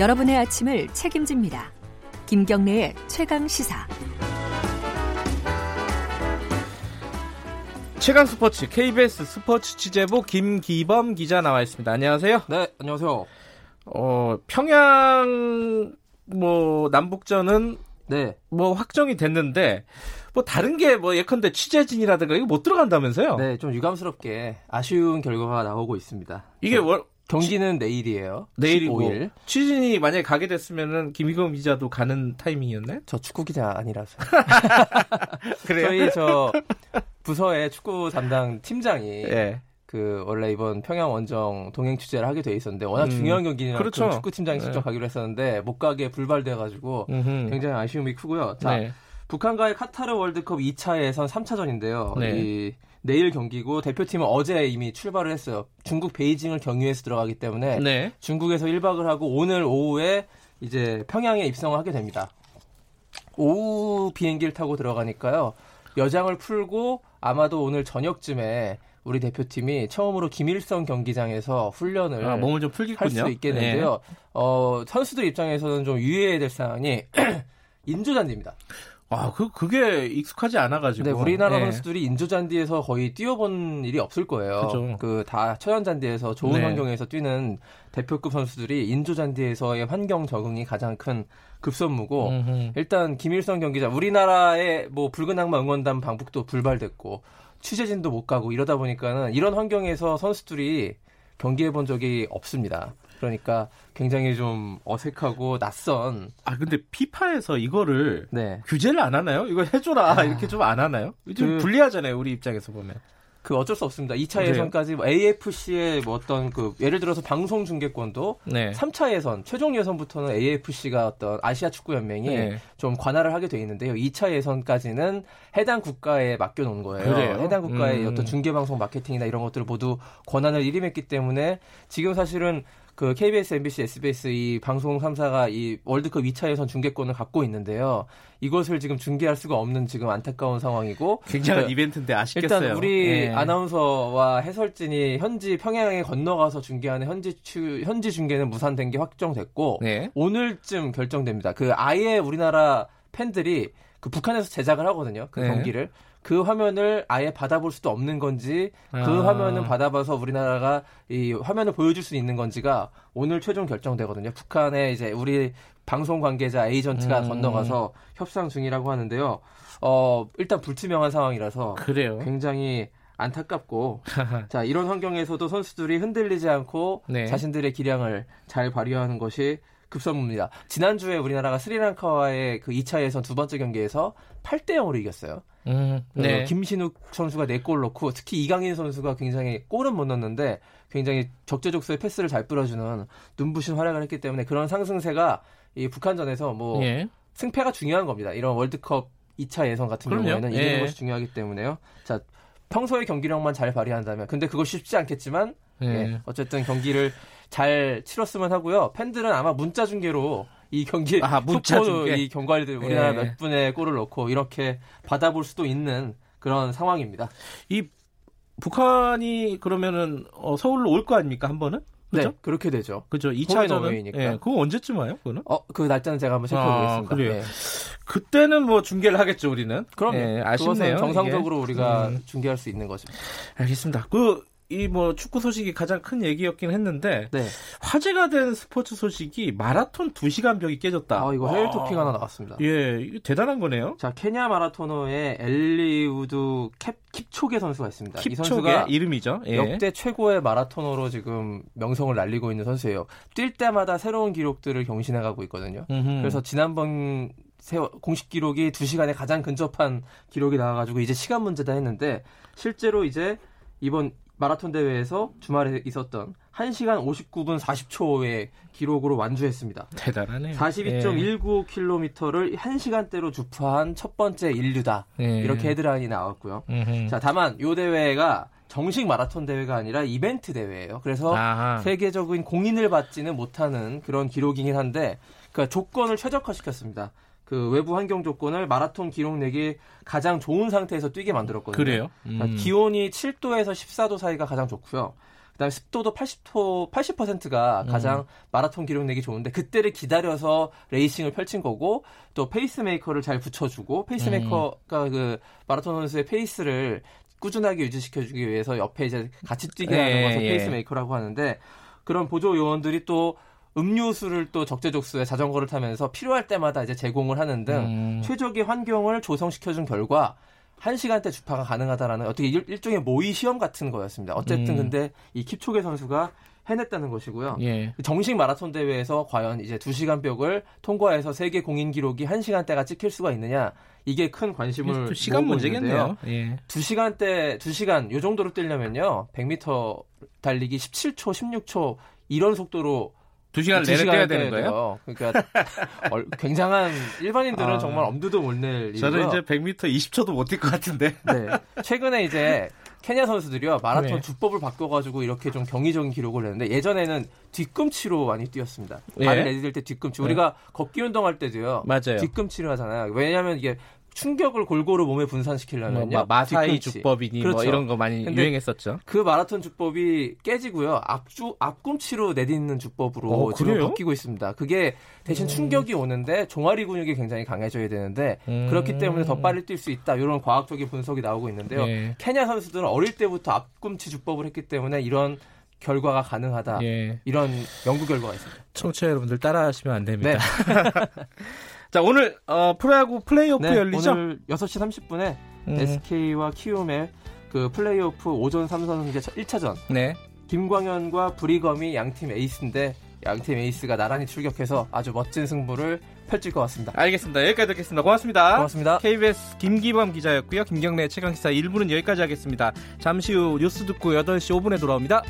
여러분의 아침을 책임집니다. 김경래의 최강 시사. 최강 스포츠 KBS 스포츠 취재부 김기범 기자 나와 있습니다. 안녕하세요. 네, 안녕하세요. 어, 평양 뭐 남북전은 네. 뭐 확정이 됐는데 뭐 다른 게 뭐 예컨대 취재진이라든가 이거 못 들어간다면서요? 네, 좀 유감스럽게 아쉬운 결과가 나오고 있습니다. 이게 월 경기는 내일이에요. 내일이고 15일. 취진이 만약에 가게 됐으면은 김희검 기자도 가는 타이밍이었나요? 저 축구 기자 아니라서. 그래요? 저희 저 부서의 축구 담당 팀장이 예. 그 원래 이번 평양 원정 동행 취재를 하게 돼 있었는데 워낙 음, 중요한 경기니까 그렇죠. 축구 팀장이 직접 네. 가기로 했었는데 못 가게 불발돼 가지고. 굉장히 아쉬움이 크고요. 자, 네. 북한과의 카타르 월드컵 2차 예선 3차전인데요. 네. 이 내일 경기고 대표팀은 어제 이미 출발을 했어요. 중국 베이징을 경유해서 들어가기 때문에 네. 중국에서 1박을 하고 오늘 오후에 이제 평양에 입성을 하게 됩니다. 오후 비행기를 타고 들어가니까요. 여장을 풀고 아마도 오늘 저녁쯤에 우리 대표팀이 처음으로 김일성 경기장에서 훈련을 아, 몸을 좀할 풀겠군요. 수 있겠는데요. 어, 선수들 입장에서는 좀 유의해야 될 사항이 인조잔디입니다. 아, 그 그게 익숙하지 않아 가지고. 근데 우리나라 예. 선수들이 인조 잔디에서 거의 뛰어본 일이 없을 거예요. 그죠. 그다 천연 잔디에서 좋은 네. 환경에서 뛰는 대표급 선수들이 인조 잔디에서의 환경 적응이 가장 큰 급선무고 음흠. 일단 김일성 경기장 우리나라의 뭐 붉은 악마 응원단 방북도 불발됐고 취재진도 못 가고 이러다 보니까는 이런 환경에서 선수들이 경기해 본 적이 없습니다. 그러니까 굉장히 좀 어색하고 낯선 아, 근데 피파에서 이거를 네. 규제를 안 하나요? 이거 해줘라 이렇게 좀 안 하나요? 좀 그- 불리하잖아요 우리 입장에서 보면. 그 어쩔 수 없습니다. 2차 그래요? 예선까지 뭐 AFC의 뭐 어떤 그 예를 들어서 방송 중계권도 네. 3차 예선, 최종 예선부터는 AFC가 어떤 아시아 축구 연맹이 네. 좀 관할을 하게 돼 있는데요. 2차 예선까지는 해당 국가에 맡겨 놓은 거예요. 그래요? 해당 국가의 음. 어떤 중계 방송 마케팅이나 이런 것들을 모두 권한을 일임했기 때문에 지금 사실은 그 KBS, MBC, SBS 이 방송 3사가 이 월드컵 2차 예선 중계권을 갖고 있는데요. 이것을 지금 중계할 수가 없는 지금 안타까운 상황이고 굉장한 그 이벤트인데 아쉽겠어요. 일단 우리 예. 아나운서와 해설진이 현지 평양에 건너가서 중계하는 현지 추, 현지 중계는 무산된 게 확정됐고 네. 오늘쯤 결정됩니다. 그 아예 우리나라 팬들이 그 북한에서 제작을 하거든요. 그 네. 경기를 그 화면을 아예 받아볼 수도 없는 건지 그 아. 화면은 받아봐서 우리나라가 이 화면을 보여줄 수 있는 건지가 오늘 최종 결정되거든요. 북한에 이제 우리 방송 관계자 에이전트가 음. 건너가서 협상 중이라고 하는데요. 어 일단 불투명한 상황이라서 그래요. 굉장히 안타깝고 자 이런 환경에서도 선수들이 흔들리지 않고 네. 자신들의 기량을 잘 발휘하는 것이 급선무입니다. 지난주에 우리나라가 스리랑카와의 그 2차 예선 두 번째 경기에서 8대 0으로 이겼어요. 음, 네. 어, 김신욱 선수가 4골 넣고 특히 이강인 선수가 굉장히 골은 못 넣었는데 굉장히 적재적소에 패스를 잘 뿌려주는 눈부신 활약을 했기 때문에 그런 상승세가 이 북한전에서 뭐 예. 승패가 중요한 겁니다. 이런 월드컵 2차 예선 같은 그럼요. 경우에는 이기는 예. 것이 중요하기 때문에요. 자, 평소의 경기력만 잘 발휘한다면 근데 그거 쉽지 않겠지만 예. 예, 어쨌든 경기를 잘 치렀으면 하고요. 팬들은 아마 문자 중계로 이 경기 아, 문자 중계. 이 경과를 우리나라 예. 몇 분의 골을 넣고 이렇게 받아볼 수도 있는 그런 상황입니다. 이 북한이 그러면은 어, 서울로 올 거 아닙니까 한 번은? 그죠? 네, 그렇게 되죠. 그죠. 홈앤 2차전은 어웨이니까. 예, 그거 언제쯤 와요? 그거는? 어, 그 날짜는 제가 한번 체크해 아, 보겠습니다. 그래요? 예. 그때는 뭐 중계를 하겠죠, 우리는. 그럼 예, 아쉽네요. 정상적으로 이게. 우리가 음. 중계할 수 있는 거죠. 알겠습니다. 그 이 뭐 축구 소식이 가장 큰 얘기였긴 했는데 네. 화제가 된 스포츠 소식이 마라톤 2시간 벽이 깨졌다. 아, 이거 해외 와. 토핑 하나 나왔습니다. 예, 대단한 거네요. 자, 케냐 마라토너의 엘리우드 캡, 킵초게 선수가 있습니다. 이 킵촉의 선수가 이름이죠. 예. 역대 최고의 마라토너로 지금 명성을 날리고 있는 선수예요. 뛸 때마다 새로운 기록들을 경신해 가고 있거든요. 음흠. 그래서 지난번 세워- 공식 기록이 2시간에 가장 근접한 기록이 나와가지고 이제 시간 문제다 했는데 실제로 이제 이번 마라톤 대회에서 주말에 있었던 1시간 59분 40초의 기록으로 완주했습니다. 대단하네요. 42.19km를 1시간대로 주파한 첫 번째 인류다. 예. 이렇게 헤드라인이 나왔고요. 음흠. 자, 다만 이 대회가 정식 마라톤 대회가 아니라 이벤트 대회예요. 그래서 아하. 세계적인 공인을 받지는 못하는 그런 기록이긴 한데 그 조건을 최적화시켰습니다. 그 외부 환경 조건을 마라톤 기록 내기 가장 좋은 상태에서 뛰게 만들었거든요. 그래요? 그러니까 음. 기온이 7도에서 14도 사이가 가장 좋고요. 그다음에 습도도 80도 80%가 가장 음. 마라톤 기록 내기 좋은데 그때를 기다려서 레이싱을 펼친 거고 또 페이스메이커를 잘 붙여주고 페이스메이커가 음. 그 마라톤 선수의 페이스를 꾸준하게 유지시켜주기 위해서 옆에 이제 같이 뛰게 하는 네, 것을 예. 페이스메이커라고 하는데 그런 보조 요원들이 또 음료수를 또 적재적소에 자전거를 타면서 필요할 때마다 이제 제공을 하는 등 음. 최적의 환경을 조성시켜준 결과 한 시간대 주파가 가능하다라는 어떻게 일, 종의 모의 시험 같은 거였습니다. 어쨌든 음. 근데 이 킵초게 선수가 해냈다는 것이고요. 예. 정식 마라톤 대회에서 과연 이제 2시간 벽을 통과해서 세계 공인 기록이 1시간대가 찍힐 수가 있느냐 이게 큰 관심을 시간 문제겠네요. 예. 2시간대 2시간 요 정도로 뛰려면요. 100m 달리기 17초, 16초 이런 속도로 두 시간 내내 뛰어야 되는 거예요? 그러니까 굉장한 일반인들은 아, 정말 엄두도 못 낼 일이고요. 저는 이제 100m 20초도 못 뛸 것 같은데. 네. 최근에 이제 케냐 선수들이요 마라톤 네. 주법을 바꿔가지고 이렇게 좀 경이적인 기록을 냈는데 예전에는 뒤꿈치로 많이 뛰었습니다. 발을 예. 내딛을 때 뒤꿈치. 우리가 네. 걷기 운동할 때도요. 맞아요. 뒤꿈치로 하잖아요. 왜냐하면 이게 충격을 골고루 몸에 분산시키려면요. 뭐, 마사이 뒤꿈치. 주법이니 뭐 그렇죠. 뭐 이런 거 많이 유행했었죠. 그 마라톤 주법이 깨지고요. 앞주 앞꿈치로 내딛는 주법으로 어, 지금 바뀌고 있습니다. 그게 대신 음. 충격이 오는데 종아리 근육이 굉장히 강해져야 되는데 음. 그렇기 때문에 더 빨리 뛸 수 있다. 이런 과학적인 분석이 나오고 있는데요. 예. 케냐 선수들은 어릴 때부터 앞꿈치 주법을 했기 때문에 이런 결과가 가능하다. 예. 이런 연구 결과가 있습니다. 청취자 여러분들 따라하시면 안 됩니다. 네. 자, 오늘 어, 프로야구 플레이오프 네, 열리죠? 오늘 6시 30분에 음. SK와 키움의 그 플레이오프 오전 3선 1차전. 네. 김광현과 브리검이 양팀 에이스인데 양팀 에이스가 나란히 출격해서 아주 멋진 승부를 펼칠 것 같습니다. 알겠습니다. 여기까지 듣겠습니다. 고맙습니다. 고맙습니다. KBS 김기범 기자였고요. 김경래 최강기사 1부는 여기까지 하겠습니다. 잠시 후 뉴스 듣고 8시 5분에 돌아옵니다.